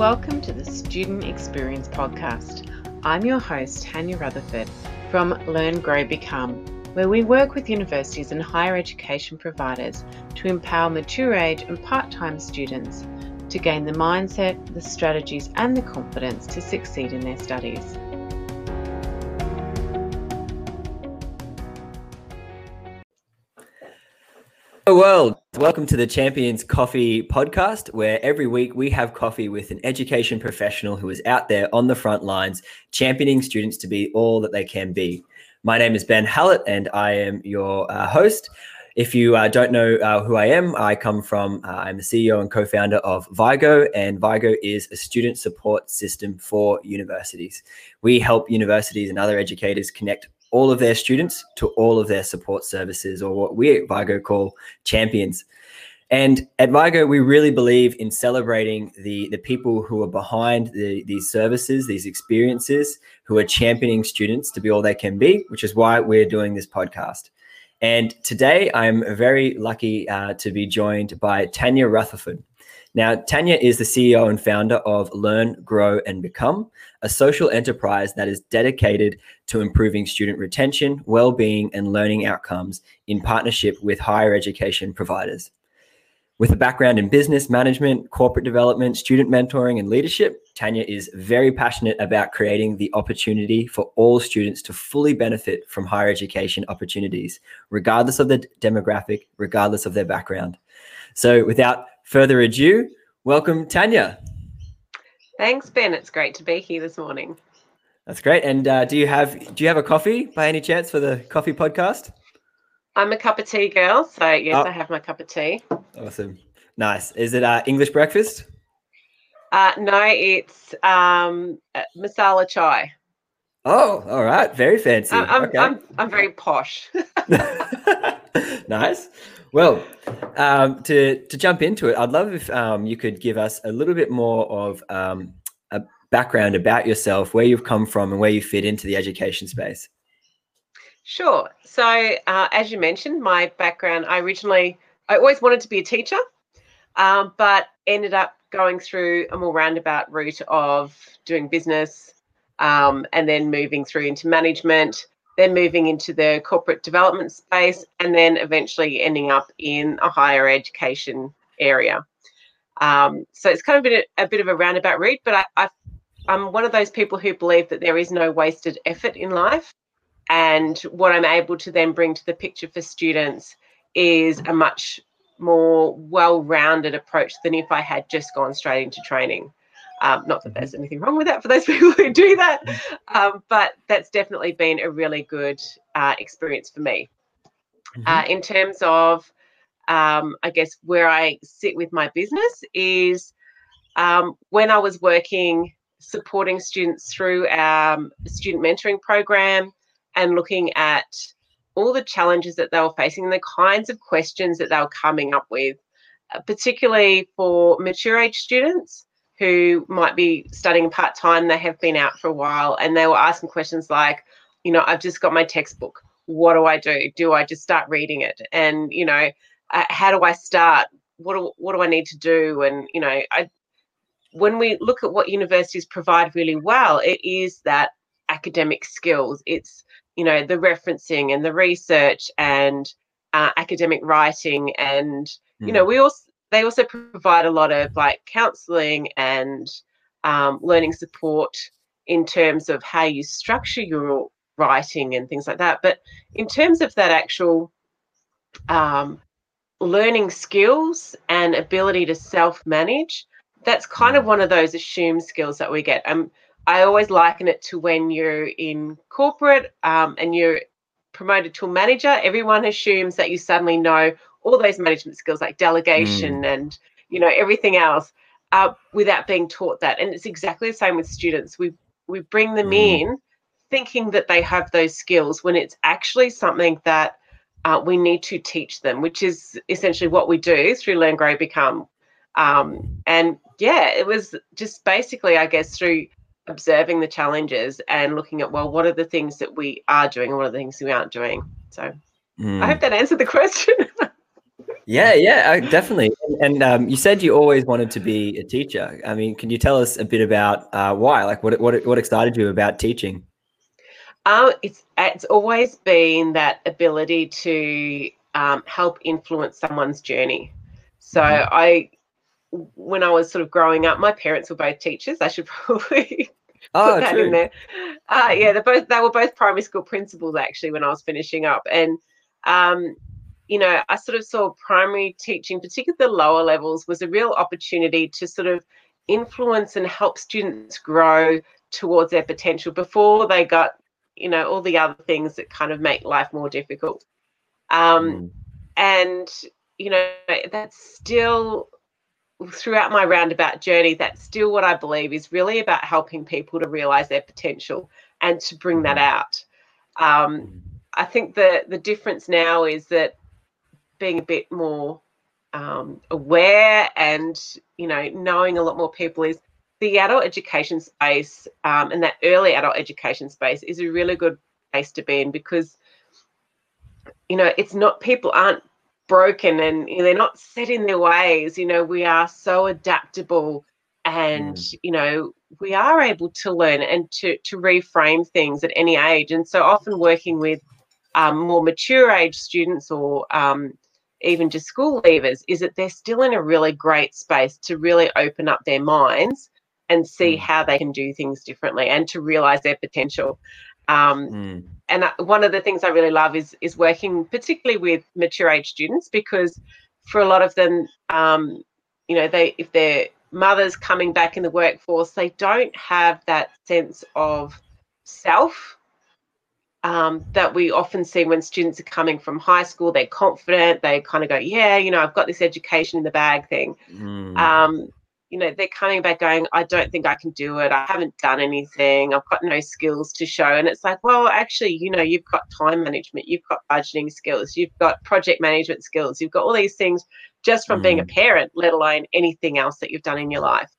Welcome to the Student Experience Podcast. I'm your host, Tanya Rutherford from Learn, Grow, Become, where we work with universities and higher education providers to empower mature age and part time students to gain the mindset, the strategies, and the confidence to succeed in their studies. Hello, world. Welcome to the Champions Coffee podcast, where every week we have coffee with an education professional who is out there on the front lines, championing students to be all that they can be. My name is Ben Hallett, and I am your uh, host. If you uh, don't know uh, who I am, I come from, uh, I'm the CEO and co founder of Vygo, and Vygo is a student support system for universities. We help universities and other educators connect all of their students to all of their support services, or what we at Vygo call champions. And at Vygo, we really believe in celebrating the, the people who are behind the, these services, these experiences, who are championing students to be all they can be, which is why we're doing this podcast. And today, I'm very lucky uh, to be joined by Tanya Rutherford. Now, Tanya is the CEO and founder of Learn, Grow, and Become, a social enterprise that is dedicated to improving student retention, well-being, and learning outcomes in partnership with higher education providers. With a background in business management, corporate development, student mentoring, and leadership, Tanya is very passionate about creating the opportunity for all students to fully benefit from higher education opportunities, regardless of the demographic, regardless of their background. So, without further ado, welcome Tanya. Thanks, Ben. It's great to be here this morning. That's great. And uh, do you have do you have a coffee by any chance for the coffee podcast? I'm a cup of tea girl, so yes, oh. I have my cup of tea. Awesome, nice. Is it uh, English breakfast? Uh, no, it's um, uh, masala chai. Oh, all right, very fancy. I'm I'm, okay. I'm, I'm very posh. nice. Well, um, to to jump into it, I'd love if um, you could give us a little bit more of um, a background about yourself, where you've come from, and where you fit into the education space. Sure. So, uh, as you mentioned, my background, I originally, I always wanted to be a teacher, um, but ended up going through a more roundabout route of doing business um, and then moving through into management then moving into the corporate development space, and then eventually ending up in a higher education area. Um, so it's kind of been a, a, bit of a roundabout route, but I, I, I'm one of those people who believe that there is no wasted effort in life. And what I'm able to then bring to the picture for students is a much more well rounded approach than if I had just gone straight into training. Um, not that there's mm-hmm. anything wrong with that for those people who do that, mm-hmm. um, but that's definitely been a really good uh, experience for me. Mm-hmm. Uh, in terms of, um, I guess, where I sit with my business is um, when I was working supporting students through our um, student mentoring program and looking at all the challenges that they were facing and the kinds of questions that they were coming up with, uh, particularly for mature age students who might be studying part time, they have been out for a while, and they were asking questions like, you know, I've just got my textbook. What do I do? Do I just start reading it? And you know, uh, how do I start? What do, what do I need to do? And you know, I when we look at what universities provide really well, it is that academic skills. It's you know the referencing and the research and uh, academic writing and you know hmm. we also they also provide a lot of like counseling and um, learning support in terms of how you structure your writing and things like that. But in terms of that actual um, learning skills and ability to self manage, that's kind of one of those assumed skills that we get. Um, I always liken it to when you're in corporate um, and you're promoted to a manager, everyone assumes that you suddenly know all those management skills like delegation mm. and you know everything else uh, without being taught that and it's exactly the same with students we we bring them mm. in thinking that they have those skills when it's actually something that uh, we need to teach them which is essentially what we do through learn grow become um, and yeah it was just basically i guess through observing the challenges and looking at well what are the things that we are doing and what are the things we aren't doing so mm. i hope that answered the question Yeah, yeah, definitely. And, and um, you said you always wanted to be a teacher. I mean, can you tell us a bit about uh, why? Like, what what what excited you about teaching? Um, it's it's always been that ability to um, help influence someone's journey. So mm-hmm. I, when I was sort of growing up, my parents were both teachers. I should probably oh, put that true. in there. Uh, yeah, they both they were both primary school principals actually when I was finishing up, and um, you know, I sort of saw primary teaching, particularly the lower levels, was a real opportunity to sort of influence and help students grow towards their potential before they got, you know, all the other things that kind of make life more difficult. Um, mm. And, you know, that's still throughout my roundabout journey, that's still what I believe is really about helping people to realize their potential and to bring that mm-hmm. out. Um, mm. I think the the difference now is that being a bit more um, aware and you know knowing a lot more people is the adult education space um, and that early adult education space is a really good place to be in because you know it's not people aren't broken and you know, they're not set in their ways you know we are so adaptable and mm. you know we are able to learn and to to reframe things at any age and so often working with um, more mature age students or um, even just school leavers is that they're still in a really great space to really open up their minds and see mm. how they can do things differently and to realize their potential. Um, mm. And one of the things I really love is is working particularly with mature age students because for a lot of them, um, you know, they if their mothers coming back in the workforce, they don't have that sense of self um, that we often see when students are coming from high school. They're confident. They kind of go, "Yeah, you know, I've got this education in the bag thing." Mm. Um, you know, they're coming back going, "I don't think I can do it. I haven't done anything. I've got no skills to show." And it's like, well, actually, you know, you've got time management, you've got budgeting skills, you've got project management skills, you've got all these things just from mm. being a mm. parent, let alone anything else that you've done in your life.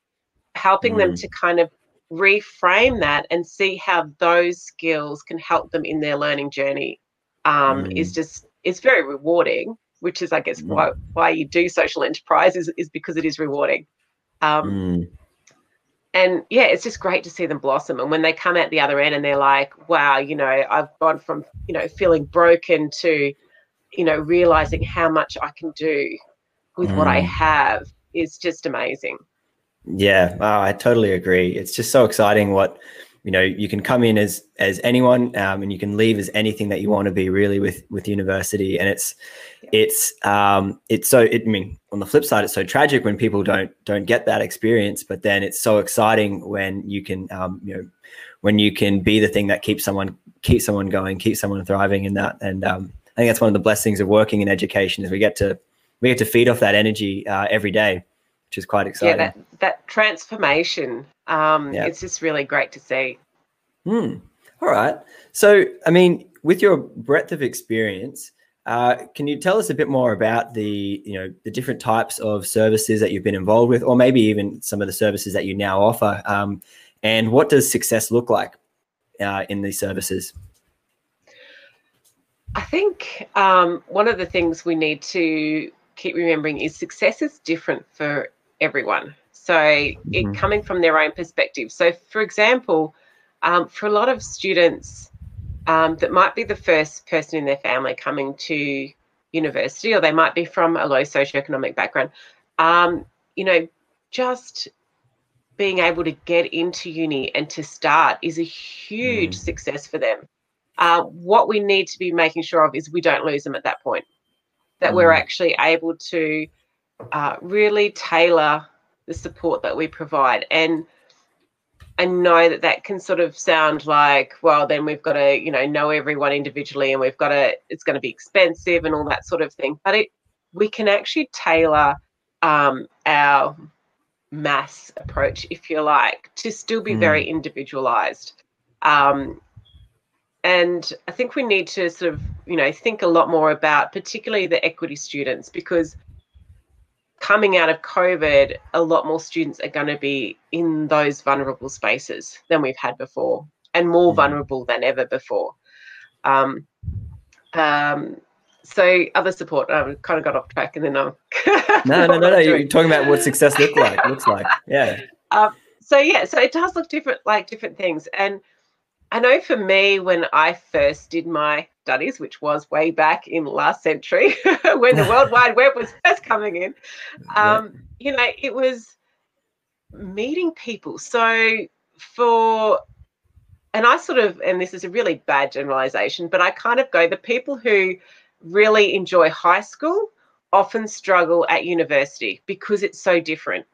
Helping mm. them to kind of reframe that and see how those skills can help them in their learning journey um, mm. is just it's very rewarding which is i guess mm. why why you do social enterprise is, is because it is rewarding um, mm. and yeah it's just great to see them blossom and when they come out the other end and they're like wow you know i've gone from you know feeling broken to you know realizing how much i can do with what i mm. have is just amazing yeah, oh, I totally agree. It's just so exciting what you know you can come in as as anyone um, and you can leave as anything that you want to be really with with university and it's yeah. it's um it's so it, i mean on the flip side it's so tragic when people don't don't get that experience but then it's so exciting when you can um you know when you can be the thing that keeps someone keep someone going keep someone thriving in that and um i think that's one of the blessings of working in education is we get to we get to feed off that energy uh, every day which is quite exciting. Yeah, that, that transformation. Um, yeah. It's just really great to see. Hmm. All right. So, I mean, with your breadth of experience, uh, can you tell us a bit more about the, you know, the different types of services that you've been involved with, or maybe even some of the services that you now offer? Um, and what does success look like uh, in these services? I think um, one of the things we need to keep remembering is success is different for everyone. So mm-hmm. it coming from their own perspective. So, for example, um, for a lot of students um, that might be the first person in their family coming to university, or they might be from a low socioeconomic background, um, you know, just being able to get into uni and to start is a huge mm. success for them. Uh, what we need to be making sure of is we don't lose them at that point, that mm. we're actually able to uh, really tailor the support that we provide. And I know that that can sort of sound like, well, then we've got to, you know, know everyone individually, and we've got to, it's going to be expensive and all that sort of thing. But it, we can actually tailor um, our mass approach, if you like, to still be mm. very individualized. Um, and I think we need to sort of, you know, think a lot more about, particularly the equity students, because coming out of COVID, a lot more students are going to be in those vulnerable spaces than we've had before, and more mm vulnerable than ever before. Um, um, so other support. I um, kind of got off track, and then I'm. no, no, no, no. You're talking about what success look like. Looks like, yeah. Um, so yeah, so it does look different, like different things, and I know for me when I first did my studies, which was way back in last century when the World Wide Web was first coming in, um, you know, it was meeting people. So for and I sort of, and this is a really bad generalization, but I kind of go the people who really enjoy high school often struggle at university because it's so different.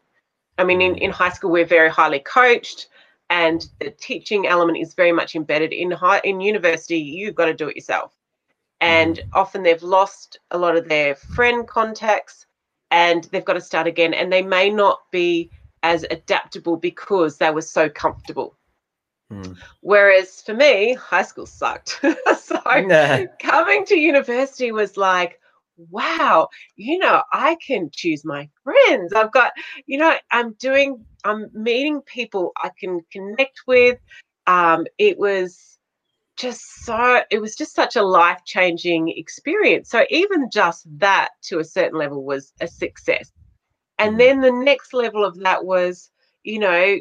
I mean, in, in high school, we're very highly coached and the teaching element is very much embedded in high in university you've got to do it yourself and mm-hmm. often they've lost a lot of their friend contacts and they've got to start again and they may not be as adaptable because they were so comfortable Mm. Whereas for me, high school sucked. so nah. coming to university was like, wow, you know, I can choose my friends. I've got, you know, I'm doing, I'm meeting people I can connect with. Um, it was just so, it was just such a life changing experience. So even just that to a certain level was a success. And mm. then the next level of that was, you know,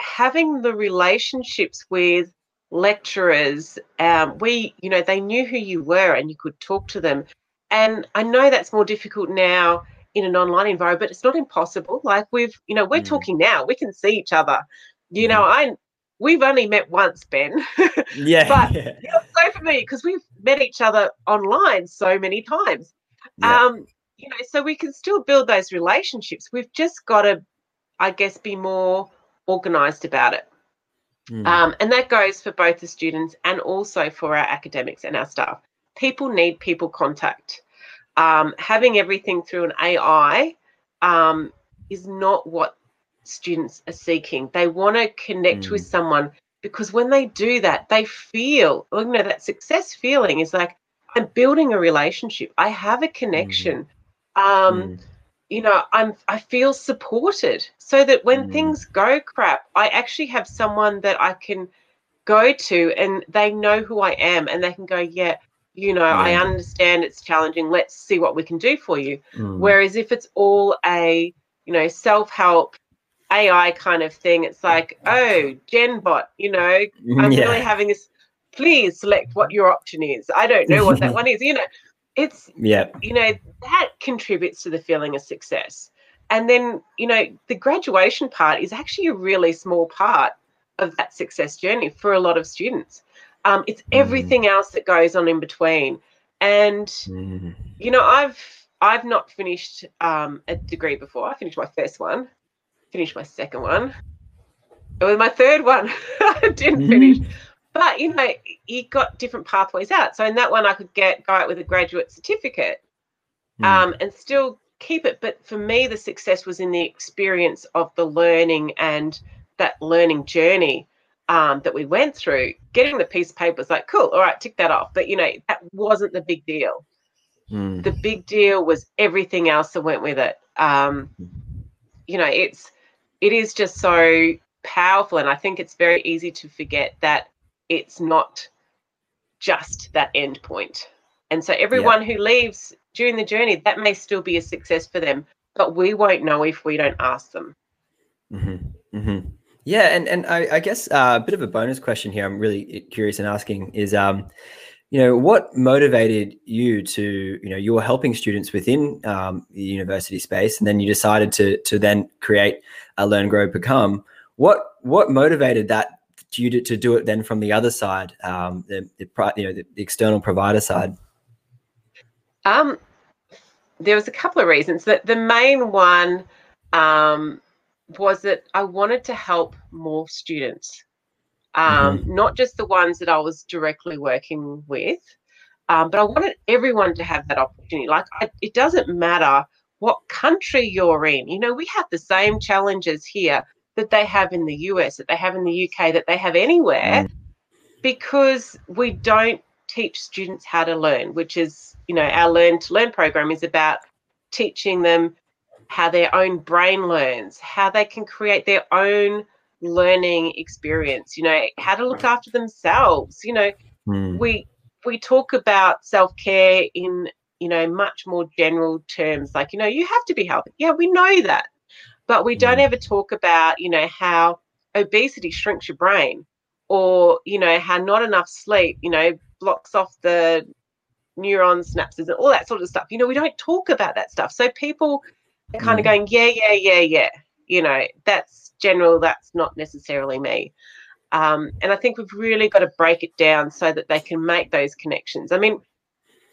having the relationships with lecturers um, we you know they knew who you were and you could talk to them and i know that's more difficult now in an online environment but it's not impossible like we've you know we're mm. talking now we can see each other you mm. know i we've only met once ben yeah but yeah. so for me because we've met each other online so many times yeah. um you know so we can still build those relationships we've just got to i guess be more organized about it. Mm. Um, and that goes for both the students and also for our academics and our staff. People need people contact. Um, having everything through an AI um, is not what students are seeking. They want to connect mm. with someone because when they do that, they feel, you know, that success feeling is like, I'm building a relationship. I have a connection. Mm. Um, you know i'm i feel supported so that when mm. things go crap i actually have someone that i can go to and they know who i am and they can go yeah you know yeah. i understand it's challenging let's see what we can do for you mm. whereas if it's all a you know self-help ai kind of thing it's like oh genbot you know i'm yeah. really having this please select what your option is i don't know what that one is you know it's yeah you know that contributes to the feeling of success and then you know the graduation part is actually a really small part of that success journey for a lot of students um, it's mm. everything else that goes on in between and mm. you know i've i've not finished um, a degree before i finished my first one finished my second one it was my third one i didn't finish but you know, you got different pathways out. So in that one, I could get go out with a graduate certificate, mm. um, and still keep it. But for me, the success was in the experience of the learning and that learning journey um, that we went through. Getting the piece of paper was like, cool, all right, tick that off. But you know, that wasn't the big deal. Mm. The big deal was everything else that went with it. Um, you know, it's it is just so powerful, and I think it's very easy to forget that it's not just that end point. And so everyone yeah. who leaves during the journey, that may still be a success for them, but we won't know if we don't ask them. Mm-hmm. Mm-hmm. Yeah, and and I, I guess uh, a bit of a bonus question here. I'm really curious in asking is, um, you know, what motivated you to, you know, you were helping students within um, the university space, and then you decided to to then create a Learn, Grow, Become. What what motivated that you to, to do it then from the other side, um, the, the you know the, external provider side? Um, there was a couple of reasons. That the main one um, was that I wanted to help more students, um, mm-hmm. not just the ones that I was directly working with, um, but I wanted everyone to have that opportunity. Like I, it doesn't matter what country you're in. You know, we have the same challenges here that they have in the US, that they have in the UK, that they have anywhere, mm. because we don't teach students how to learn, which is, you know, our Learn to Learn program is about teaching them how their own brain learns, how they can create their own learning experience, you know, how to look after themselves. You know, mm. we we talk about self-care in you know much more general terms like you know you have to be healthy yeah we know that but we don't Mm. ever talk about you know how obesity shrinks your brain or you know how not enough sleep you know blocks off the neuron synapses and all that sort of stuff you know we don't talk about that stuff so people kind of going yeah yeah yeah yeah. You know that's general that's not necessarily me. Um, and i think we've really got to break it down so that they can make those connections. I mean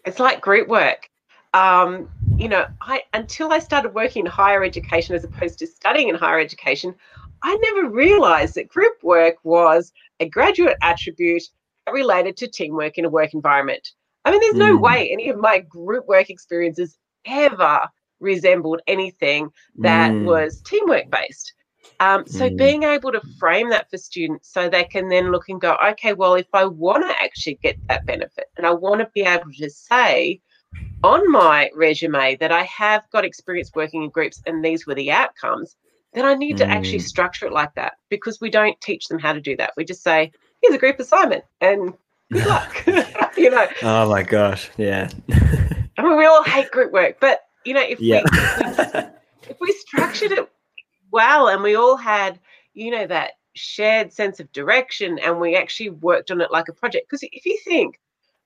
it's like group work. Um, you know i until i started working in higher education as opposed to studying in higher education i never realized that group work was a graduate attribute related to teamwork in a work environment. I mean there's no Mm. way any of my group work experiences ever resembled anything that Mm. was teamwork based. Um, so Mm. being able to frame that for students so they can then look and go, okay, well, if I want to actually get that benefit and I want to be able to say on my resume that I have got experience working in groups and these were the outcomes, then I need to actually Mm. structure it like that because we don't teach them how to do that. We just say, here's a group assignment and good luck. you know, oh my gosh. Yeah. I mean, we all hate group work, but you know, if yeah. we if we structured it well and we all had, you know, that shared sense of direction and we actually worked on it like a project. Because if you think,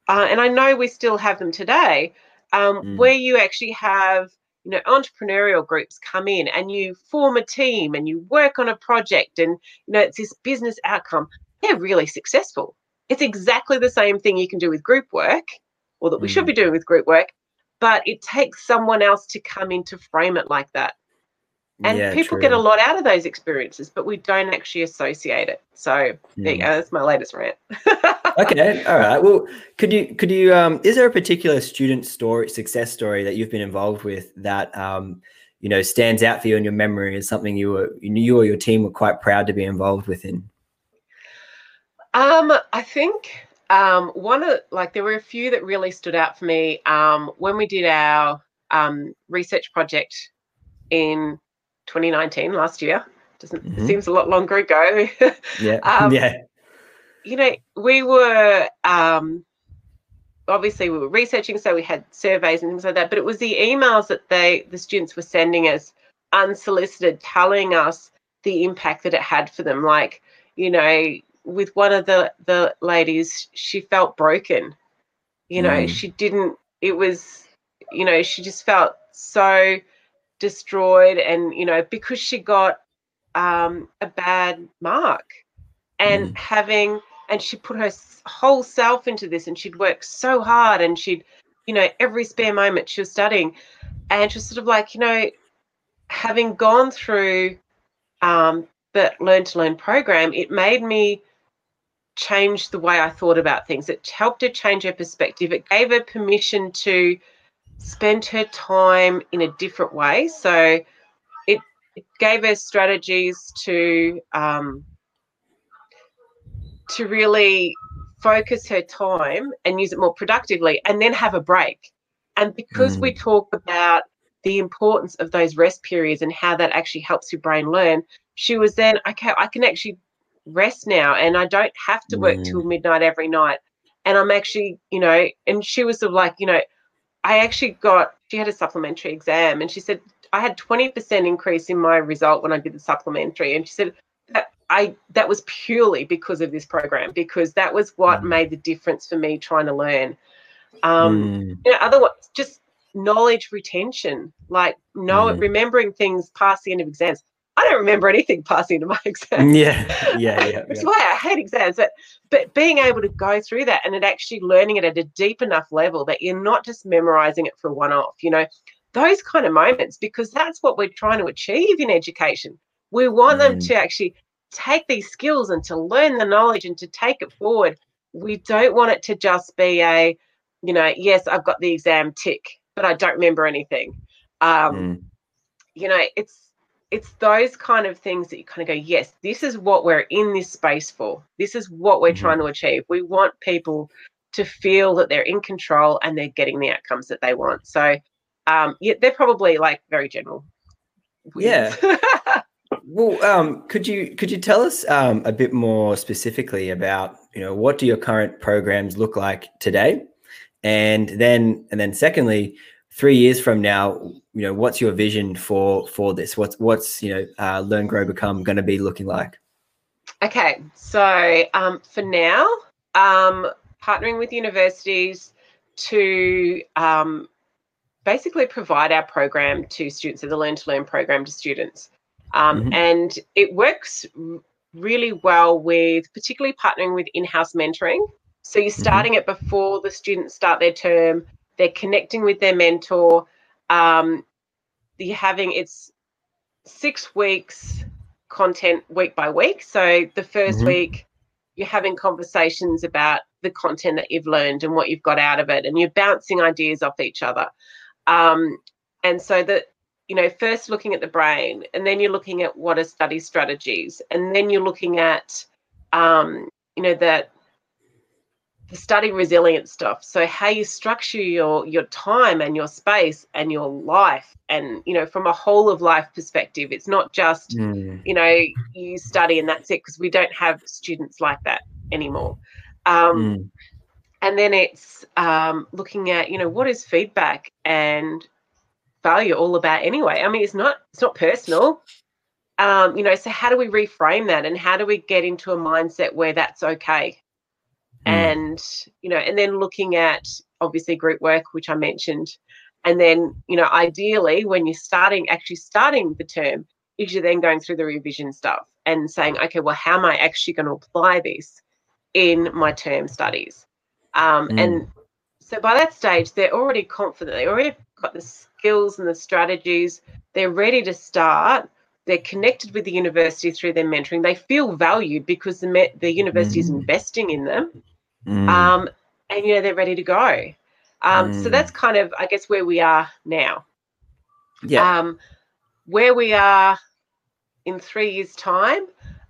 uh, and I know we still have them today, um, Mm. where you actually have, you know, entrepreneurial groups come in and you form a team and you work on a project and, you know, it's this business outcome, they're really successful. It's exactly the same thing you can do with group work or that we should Mm. be doing with group work but it takes someone else to come in to frame it like that. And yeah, people true. get a lot out of those experiences, but we don't actually associate it. So there you Mm. go. That's my latest rant. okay all right well could you could you um is there a particular student story success story that you've been involved with that um you know stands out for you in your memory as something you were you or your team were quite proud to be involved with in Um, I think um, one of like there were a few that really stood out for me um, when we did our um, research project in 2019 last year. Doesn't Mhm. seems a lot longer ago. yeah Um, yeah you know, we were um, obviously we were researching, so we had surveys and things like that. But it was the emails that they the students were sending us unsolicited, telling us the impact that it had for them. Like, you know, with one of the the ladies, she felt broken. You know, Mm. she didn't. It was, you know, she just felt so destroyed, and you know, because she got um, a bad mark, and Mm. having and she put her whole self into this and she'd worked so hard and she'd you know every spare moment she was studying and she was sort of like you know having gone through um, the learn to learn program it made me change the way i thought about things. It helped her change her perspective. It gave her permission to spend her time in a different way. So it, it gave her strategies to um, to really focus her time and use it more productively and then have a break. And because we talk about the importance of those rest periods and how that actually helps your brain learn, she was then, okay, I can actually rest now and I don't have to work Mm. till midnight every night. And I'm actually, you know, and she was sort of like, you know, I actually got, she had a supplementary exam and she said, I had 20% increase in my result when I did the supplementary. And she said, that I that was purely because of this program because that was what Mm. made the difference for me trying to learn. Um, Mm. you know, otherwise, just knowledge retention, like know Mm. remembering things past the end of exams. Don't remember anything passing to my exams. yeah yeah yeah, Which is yeah. why I hate exams. But but being able to go through that and it actually learning it at a deep enough level that you're not just memorizing it for one off, you know, those kind of moments, because that's what we're trying to achieve in education. We want them Mm. to actually take these skills and to learn the knowledge and to take it forward. We don't want it to just be a, you know, yes, I've got the exam tick, but I don't remember anything. Um, Mm. you know, it's it's those kind of things that you kind of go, yes, this is what we're in this space for. This is what we're Mhm. trying to achieve. We want people to feel that they're in control and they're getting the outcomes that they want. So, um, yeah, they're probably like very general. Yeah. Well, um, could you could you tell us um, a bit more specifically about you know, what do your current programs look like today? And then, and then secondly, three years from now, you know, what's your vision for for this? What's what's you know, uh, learn, grow, become going to be looking like? Okay, so um, for now, um, partnering with universities to um, basically provide our program to students, so the Learn to Learn program to students. Um, mm-hmm. And it works really well with particularly partnering with in house mentoring. So you're mm-hmm. starting mm-hmm. it before the students start their term, they're connecting with their mentor. Um, you're having it's six weeks content week by week. So the 1st mm-hmm. week, you're having conversations about the content that you've learned and what you've got out of it, and you're bouncing ideas off each other. Um, and so that you know, first looking at the brain, and then you're looking at what are study strategies, and then you're looking at, um, you know, that the study resilience stuff. So how you structure your your time and your space and your life, and you know, from a whole of life perspective, it's not just, mm. you know, you study and that's it, because we don't have students like that anymore. Um, mm. And then it's um, looking at, you know, what is feedback and failure all about anyway? I mean, it's not it's not personal. Um, you know, so how do we reframe that and how do we get into a mindset where that's okay? Mm. And, you know, and then looking at obviously group work, which I mentioned, and then, you know, ideally when you're starting actually starting the term, is you're then going through the revision stuff and saying, okay, well, how am I actually going to apply this in my term studies? Um, mm. And so by that stage, they're already confident. They already got the skills and the strategies. They're ready to start. They're connected with the university through their mentoring. They feel valued because the the university mm. is investing in them, mm. um, and you know they're ready to go. Um, mm. So that's kind of, I guess, where we are now. Yeah. Um, where we are in three years' time,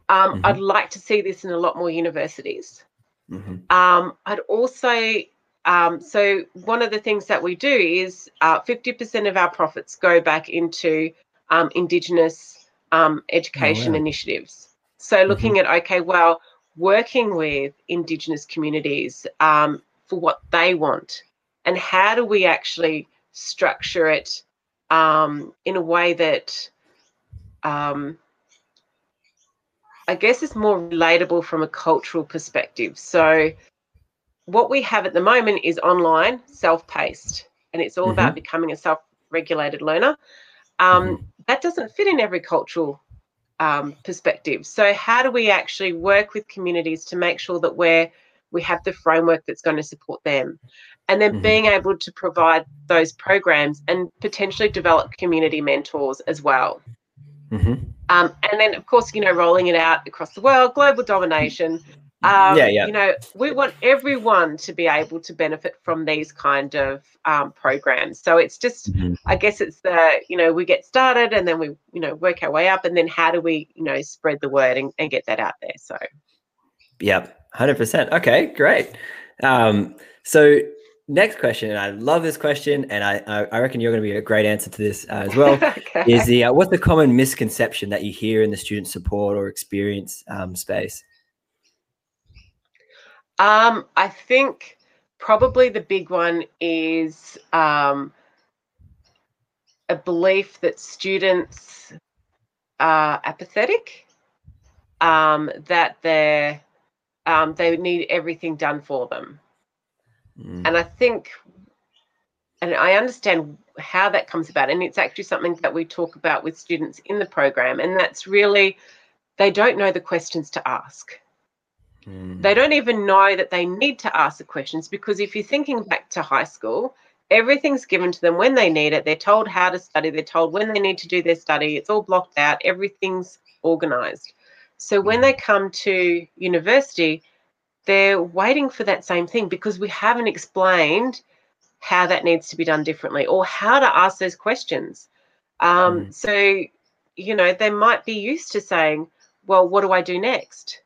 um, mm-hmm. I'd like to see this in a lot more universities. Mm-hmm. Um, I'd also um, so one of the things that we do is uh, 50% of our profits go back into um, Indigenous um, education oh, wow. initiatives. So mm-hmm. looking mm-hmm. at okay, well, working with Indigenous communities um, for what they want, and how do we actually structure it um, in a way that um, I guess is more relatable from a cultural perspective. So what we have at the moment is online, self-paced, and it's all mm-hmm. about becoming a self-regulated learner. Um, mm-hmm. That doesn't fit in every cultural um, perspective. So, how do we actually work with communities to make sure that we're we have the framework that's going to support them, and then mm-hmm. being able to provide those programs and potentially develop community mentors as well. Mm-hmm. Um, and then, of course, you know, rolling it out across the world, global domination. Um, yeah, yeah. You know, we want everyone to be able to benefit from these kind of um, programs. So it's just, mm-hmm. I guess it's the, you know, we get started and then we, you know, work our way up and then how do we, you know, spread the word and, and get that out there. So, yep, 100%. Okay, great. Um, so, next question, and I love this question, and I, I reckon you're going to be a great answer to this uh, as well. okay. Is the uh, what's the common misconception that you hear in the student support or experience um, space? Um, I think probably the big one is um, a belief that students are apathetic, um, that they're um, they need everything done for them, mm. and I think, and I understand how that comes about, and it's actually something that we talk about with students in the program, and that's really they don't know the questions to ask. Mm. They don't even know that they need to ask the questions because if you're thinking back to high school, everything's given to them when they need it. They're told how to study, they're told when they need to do their study. It's all blocked out, everything's organized. So when they come to university, they're waiting for that same thing because we haven't explained how that needs to be done differently or how to ask those questions. Um, mm. So, you know, they might be used to saying, well, what do I do next?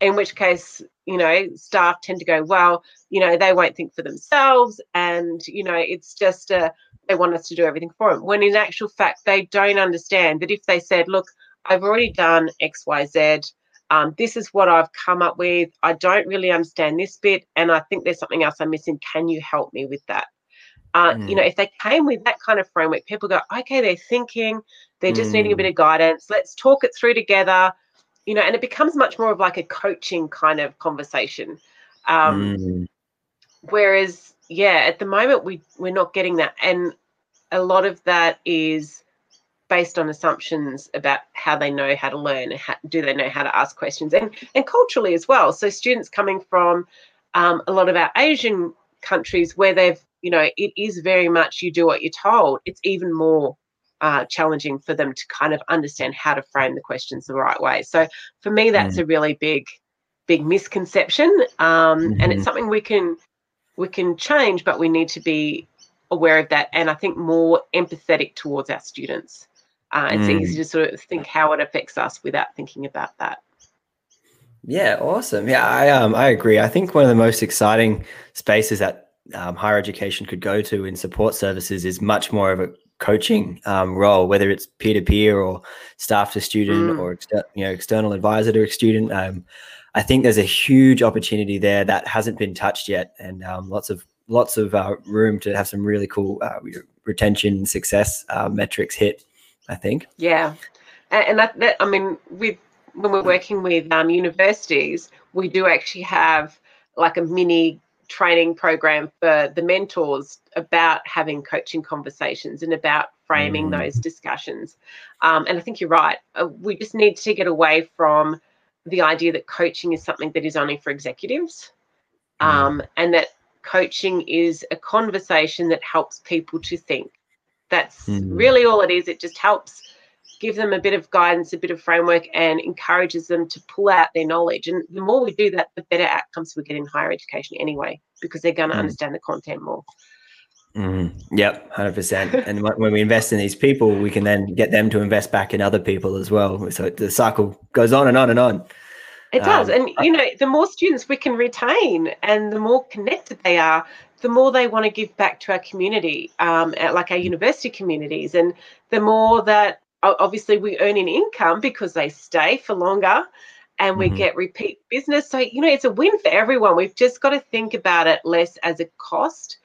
In which case you know staff tend to go well you know they won't think for themselves and you know it's just uh, they want us to do everything for them when in actual fact they don't understand that if they said look i've already done xyz Um, this is what I've come up with. I don't really understand this bit, and I think there's something else I'm missing. Can you help me with that? Uh, mm. You know, if they came with that kind of framework, people go, okay, they're thinking, they're just mm. needing a bit mm. of guidance. Let's talk it through together. You know, and it becomes much more of like a coaching kind of conversation. Um, mm. Whereas, yeah, at the moment we we're not getting that, and a lot of that is based on assumptions about how they know how to learn and how, do they know how to ask questions and and culturally as well so students coming from um, a lot of our asian countries where they've you know it is very much you do what you're told it's even more uh, challenging for them to kind of understand how to frame the questions the right way so for me that's mm. a really big big misconception um, mm-hmm. and it's mm-hmm. something we can we can change but we need to be aware of that and i think more empathetic towards our students uh, it's mm. easy to sort of think how it affects us without thinking about that. Yeah, awesome. Yeah, I um I agree. I think one of the most exciting spaces that um, higher education could go to in support services is much more of a coaching um, role, whether it's peer to peer or staff to student mm. or exter- you know external advisor to a student. Um, I think there's a huge opportunity there that hasn't been touched yet, and um, lots of lots of uh, room to have some really cool uh, retention success uh, metrics hit. I think. Yeah, and that, that I mean, with when we're working with um, universities, we do actually have like a mini training program for the mentors about having coaching conversations and about framing mm. those discussions. Um, and I think you're right. Uh, we just need to get away from the idea that coaching is something that is only for executives mm. um, and that coaching is a conversation that helps people to think that's mm. really all it is. It just helps give them a bit of guidance, a bit of framework, and encourages them to pull out their knowledge. And the more we do that, the better outcomes we get in higher education anyway, because they're going to mm. understand the content more. Mm, yep, hundred percent. And when we invest in these people, we can then get them to invest back in other people as well. So the cycle goes on and on and on. It does, um, and you know, the more students we can retain, and the more connected they are, the more they want to give back to our community, um, like our university communities, and the more that obviously we earn an income because they stay for longer and we mm-hmm. get repeat business. So, you know, it's a win for everyone. We've just got to think about it less as a cost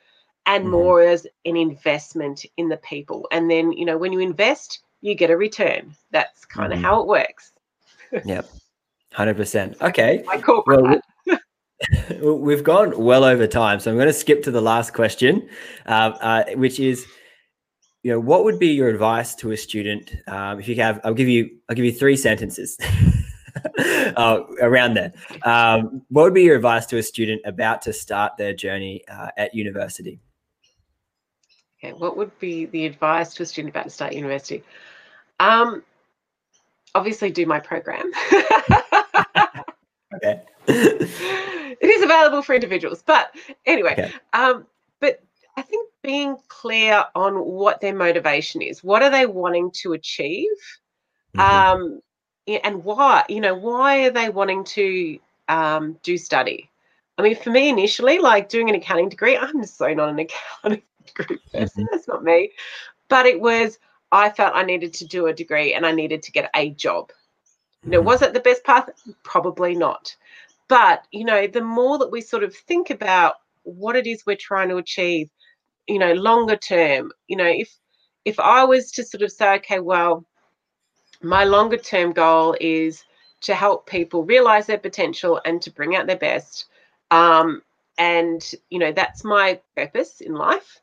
and mm-hmm. more as an investment in the people. And then, you know, when you invest, you get a return. That's kind of mm-hmm. how it works. yep. 100%. Okay. Well, We've gone well over time, so I'm going to skip to the last question, uh, uh, which is, you know, what would be your advice to a student? Um, if you have, I'll give you, I'll give you three sentences uh, around there. Um, what would be your advice to a student about to start their journey uh, at university? Okay, what would be the advice to a student about to start university? Um, obviously, do my program. okay. it is available for individuals. But anyway, okay. um, but I think being clear on what their motivation is, what are they wanting to achieve, mm-hmm. um, and why? You know, why are they wanting to um, do study? I mean, for me initially, like doing an accounting degree, I'm so not an accounting degree person. Mm-hmm. That's not me. But it was I felt I needed to do a degree and I needed to get a job. You know, mm-hmm. was it the best path? Probably not. But, you know, the more that we sort of think about what it is we're trying to achieve, you know, longer term, you know, if if I was to sort of say, okay, well, my longer term goal is to help people realize their potential and to bring out their best. Um, and, you know, that's my purpose in life.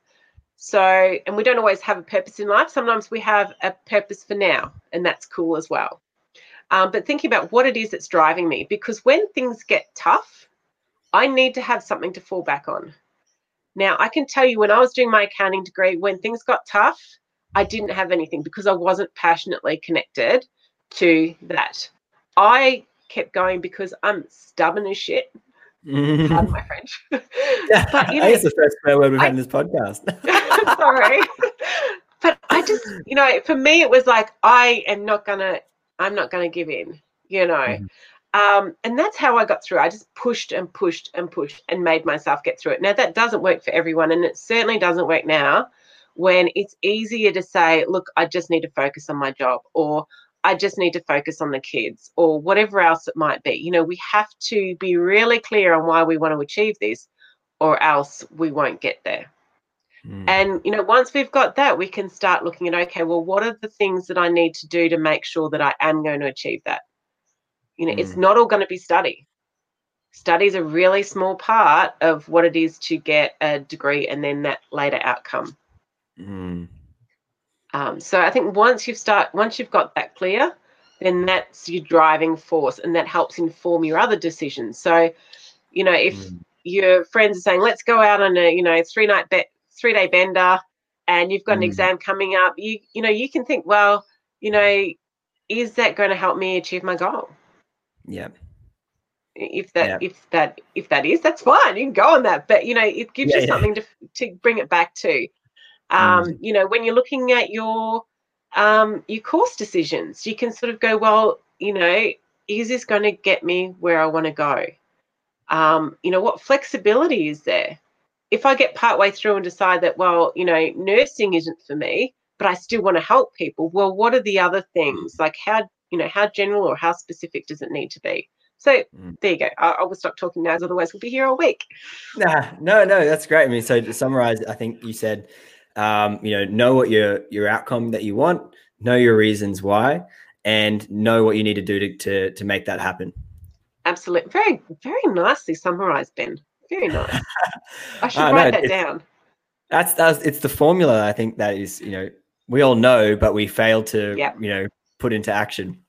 So, and we don't always have a purpose in life. Sometimes we have a purpose for now, and that's cool as well um, but thinking about what it is that's driving me. Because when things get tough, I need to have something to fall back on. Now, I can tell you when I was doing my accounting degree, when things got tough, I didn't have anything because I wasn't passionately connected to that. I kept going because I'm stubborn as shit. Pardon my French. yeah, but, you know, I guess the first swear word we've I, had in this podcast. sorry. But I just, you know, for me, it was like, I am not going to I'm not going to give in, you know. Mm-hmm. Um, and that's how I got through. I just pushed and pushed and pushed and made myself get through it. Now, that doesn't work for everyone, and it certainly doesn't work now when it's easier to say, look, I just need to focus on my job, or I just need to focus on the kids or whatever else it might be. You know, we have to be really clear on why we want to achieve this or else we won't get there. Mm. And, you know, once we've got that, we can start looking at, okay, well, what are the things that I need to do to make sure that I am going to achieve that? You know, mm. it's not all going to be study. Study is a really small part of what it is to get a degree and then that later outcome. Mm. Um, so I think once you've start, once you've got that clear, then that's your driving force, and that helps inform your other decisions. So, you know, if mm. your friends are saying, "Let's go out on a you know three night be- three day bender," and you've got mm. an exam coming up, you you know you can think, well, you know, is that going to help me achieve my goal? Yeah. If that yeah. if that if that is, that's fine. You can go on that, but you know, it gives yeah, you something to to bring it back to. Um, mm. You know, when you're looking at your um, your course decisions, you can sort of go, well, you know, is this going to get me where I want to go? Um, you know, what flexibility is there? If I get partway through and decide that, well, you know, nursing isn't for me, but I still want to help people, well, what are the other things? Like how, you know, how general or how specific does it need to be? So mm. there you go. I, I, will stop talking now, otherwise we'll be here all week. Nah, no, no, that's great. I mean, so to summarize, I think you said um, you know, know what your your outcome that you want, know your reasons why, and know what you need to do to to, to make that happen. Absolutely, very very nicely summarized, Ben. Very nice. I should uh, write no, that down. That's that's it's the formula. I think that is you know we all know, but we fail to you know put into action.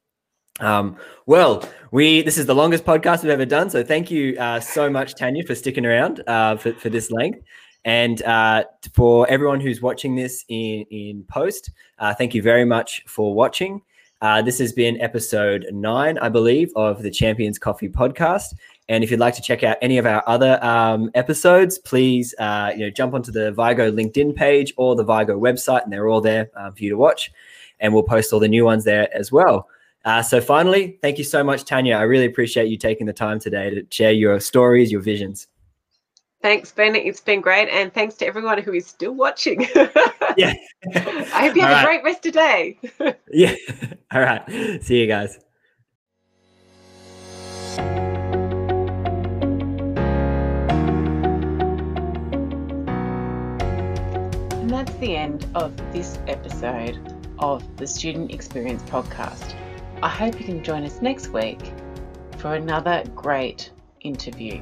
Um, well, we this is the longest podcast we've ever done, so thank you uh, so much, Tanya, for sticking around uh, for for this length. And uh, for everyone who's watching this in, in post, uh, thank you very much for watching. Uh, this has been episode nine, I believe, of the Champions Coffee podcast. And if you'd like to check out any of our other um, episodes, please uh, you know jump onto the Vygo LinkedIn page or the Vygo website, and they're all there for you to watch. And we'll post all the new ones there as well. Uh, so, finally, thank you so much, Tanya. I really appreciate you taking the time today to share your stories, your visions. Thanks, Ben. It's been great. And thanks to everyone who is still watching. yeah. I hope you have All a great rest of day. yeah. All right. See you guys. And that's the end of this episode of the Student Experience Podcast. I hope you can join us next week for another great interview.